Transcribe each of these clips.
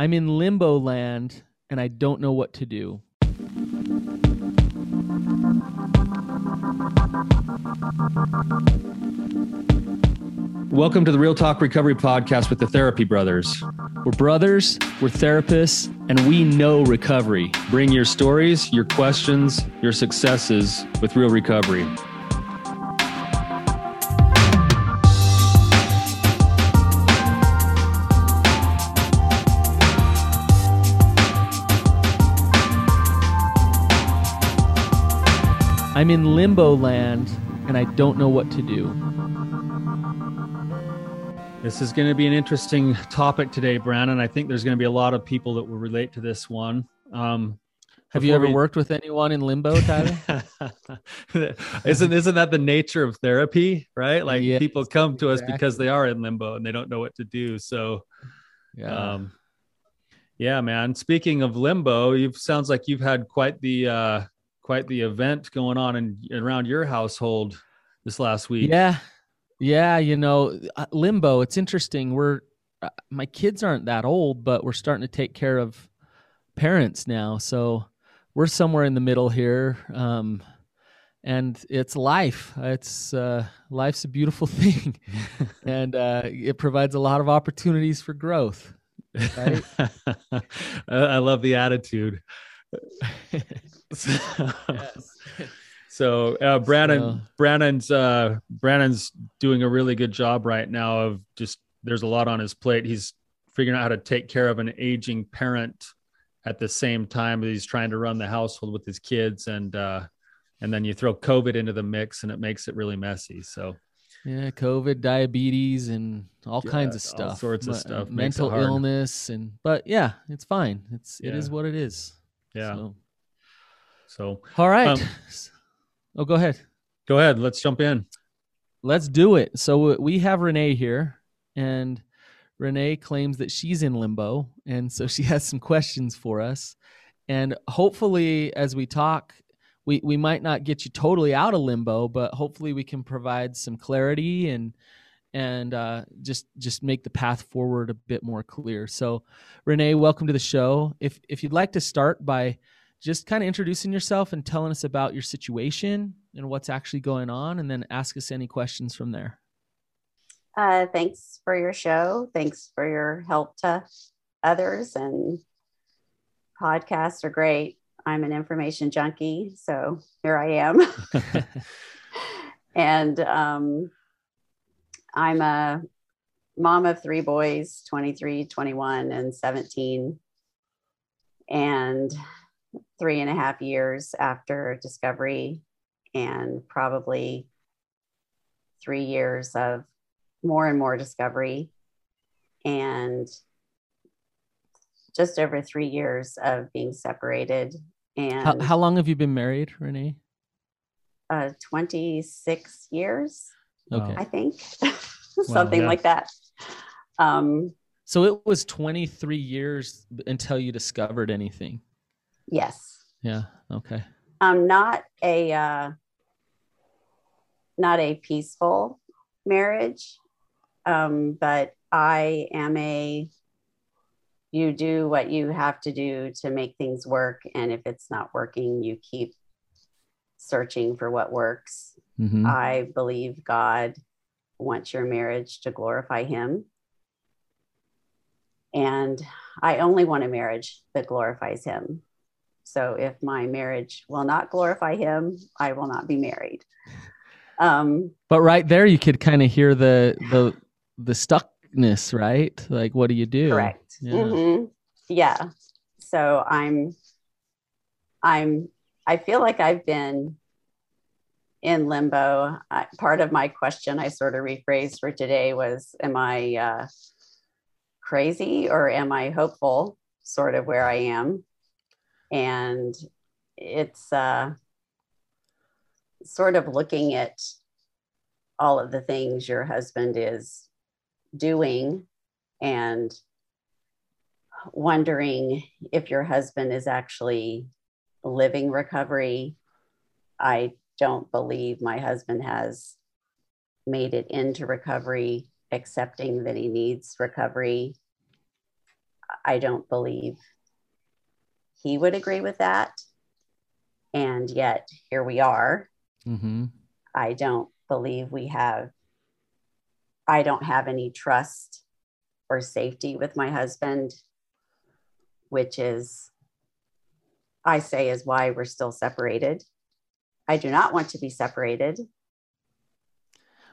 I'm in limbo land and I don't know what to do. Welcome to the Real Talk Recovery Podcast with the Therapy Brothers. We're brothers, we're therapists, and we know recovery. Bring your stories, your questions, your successes with real recovery. I'm in limbo land and I don't know what to do. This is going to be an interesting topic today, Brandon. I think there's going to be a lot of people that will relate to this one. Um, Have you ever we... worked with anyone in limbo, Tyler? isn't isn't that the nature of therapy, right? Like yes, people come to us because they are in limbo and they don't know what to do. So, yeah, um, yeah, man. Speaking of limbo, you sounds like you've had quite the uh, quite the event going on in around your household this last week. Yeah, yeah. You know, uh, limbo. It's interesting. We're uh, my kids aren't that old, but we're starting to take care of parents now. So we're somewhere in the middle here. Um, and it's life. It's uh, life's a beautiful thing, and uh, it provides a lot of opportunities for growth. Right? I love the attitude. so uh, Brandon, so. Brandon's uh, Brandon's doing a really good job right now of just there's a lot on his plate. He's figuring out how to take care of an aging parent at the same time he's trying to run the household with his kids and uh, and then you throw COVID into the mix and it makes it really messy. So yeah, COVID, diabetes, and all yeah, kinds of stuff, all sorts of stuff, mental illness, and but yeah, it's fine. It's yeah. it is what it is. Yeah. So, so all right. Um, oh, go ahead. Go ahead. Let's jump in. Let's do it. So we have Renee here, and Renee claims that she's in limbo, and so she has some questions for us. And hopefully, as we talk, we we might not get you totally out of limbo, but hopefully we can provide some clarity and and uh, just just make the path forward a bit more clear. So, Renee, welcome to the show. If if you'd like to start by just kind of introducing yourself and telling us about your situation and what's actually going on, and then ask us any questions from there. Uh, thanks for your show. Thanks for your help to others, and podcasts are great. I'm an information junkie, so here I am. and um, I'm a mom of three boys 23, 21, and 17. And three and a half years after discovery, and probably three years of more and more discovery, and just over three years of being separated. And how, how long have you been married, Renee? Uh, 26 years. Okay. I think something like that. Um, so it was 23 years until you discovered anything. Yes. Yeah. Okay. Um, not a uh, not a peaceful marriage, um, but I am a. You do what you have to do to make things work, and if it's not working, you keep searching for what works. Mm-hmm. I believe God wants your marriage to glorify Him. And I only want a marriage that glorifies Him. So if my marriage will not glorify Him, I will not be married. Um, but right there, you could kind of hear the the the stuckness, right? Like, what do you do? Correct. Yeah. Mm-hmm. yeah. So I'm I'm I feel like I've been in limbo. Part of my question I sort of rephrased for today was Am I uh, crazy or am I hopeful? Sort of where I am. And it's uh, sort of looking at all of the things your husband is doing and wondering if your husband is actually living recovery. I don't believe my husband has made it into recovery, accepting that he needs recovery. I don't believe he would agree with that. And yet here we are. Mm-hmm. I don't believe we have, I don't have any trust or safety with my husband, which is, I say, is why we're still separated. I do not want to be separated.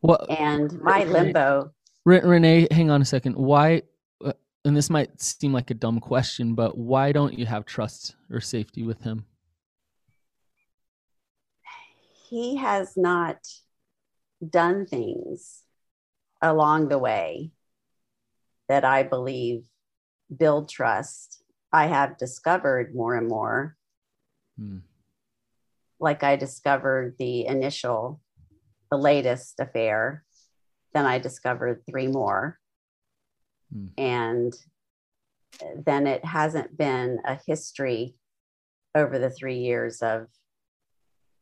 Well, and my limbo. Renee, hang on a second. Why? Uh, and this might seem like a dumb question, but why don't you have trust or safety with him? He has not done things along the way that I believe build trust. I have discovered more and more. Hmm. Like I discovered the initial, the latest affair, then I discovered three more. Hmm. And then it hasn't been a history over the three years of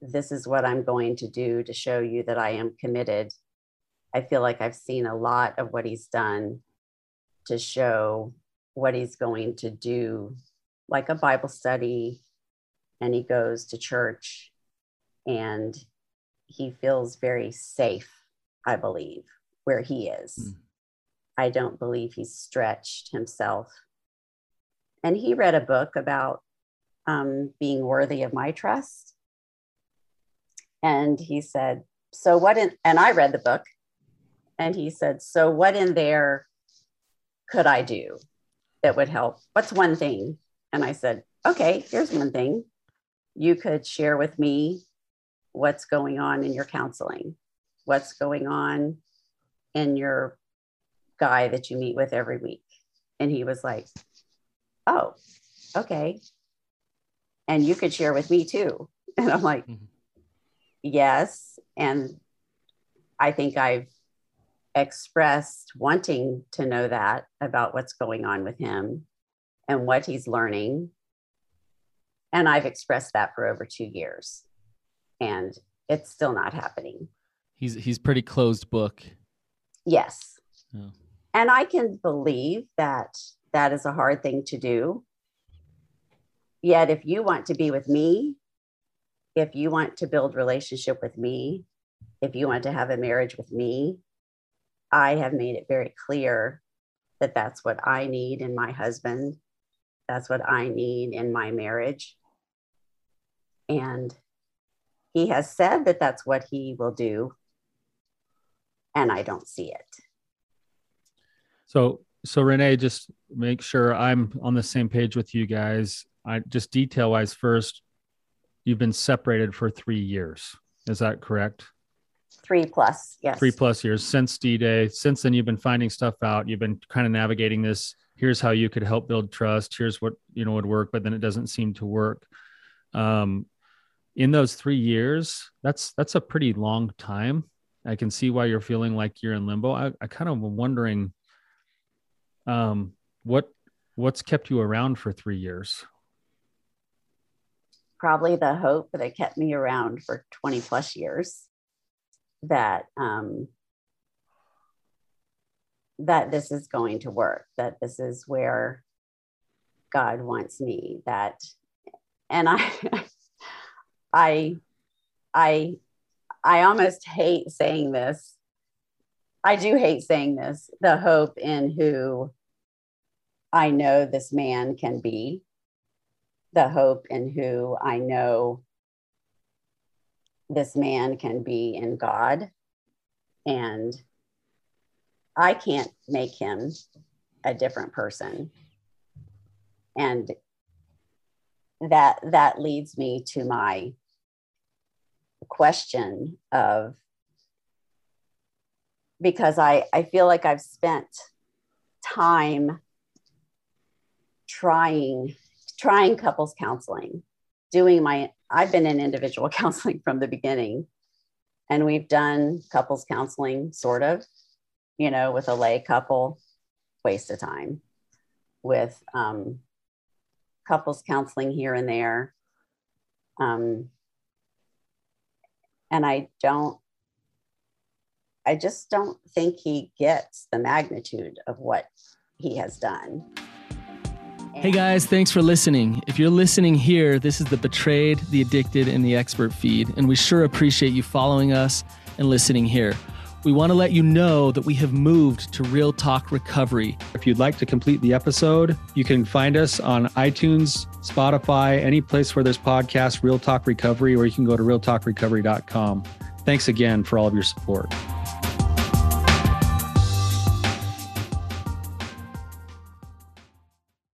this is what I'm going to do to show you that I am committed. I feel like I've seen a lot of what he's done to show what he's going to do, like a Bible study, and he goes to church and he feels very safe, I believe, where he is. Mm. I don't believe he's stretched himself. And he read a book about um, being worthy of my trust. And he said, So what in, and I read the book, and he said, So what in there could I do that would help? What's one thing? And I said, okay, here's one thing. You could share with me what's going on in your counseling, what's going on in your guy that you meet with every week. And he was like, oh, okay. And you could share with me too. And I'm like, mm-hmm. yes. And I think I've expressed wanting to know that about what's going on with him and what he's learning. And I've expressed that for over two years. And it's still not happening. He's he's pretty closed book. Yes. Yeah. And I can believe that that is a hard thing to do. Yet if you want to be with me, if you want to build relationship with me, if you want to have a marriage with me, I have made it very clear that that's what I need in my husband. That's what I need in my marriage. And he has said that that's what he will do. And I don't see it. So, so Renee, just make sure I'm on the same page with you guys. I just detail wise first, you've been separated for three years. Is that correct? three plus yes three plus years since d-day since then you've been finding stuff out you've been kind of navigating this here's how you could help build trust here's what you know would work but then it doesn't seem to work um, in those three years that's that's a pretty long time i can see why you're feeling like you're in limbo i, I kind of wondering um, what what's kept you around for three years probably the hope that kept me around for 20 plus years that um, that this is going to work, that this is where God wants me. That, and I, I, I, I almost hate saying this. I do hate saying this. The hope in who I know this man can be, the hope in who I know this man can be in God. And I can't make him a different person. And that that leads me to my question of because I, I feel like I've spent time trying trying couples counseling doing my I've been in individual counseling from the beginning. And we've done couples counseling, sort of, you know, with a lay couple, waste of time. With um, couples counseling here and there. Um, and I don't, I just don't think he gets the magnitude of what he has done. Hey guys, thanks for listening. If you're listening here, this is the Betrayed, the Addicted, and the Expert feed, and we sure appreciate you following us and listening here. We want to let you know that we have moved to Real Talk Recovery. If you'd like to complete the episode, you can find us on iTunes, Spotify, any place where there's podcasts, Real Talk Recovery, or you can go to realtalkrecovery.com. Thanks again for all of your support.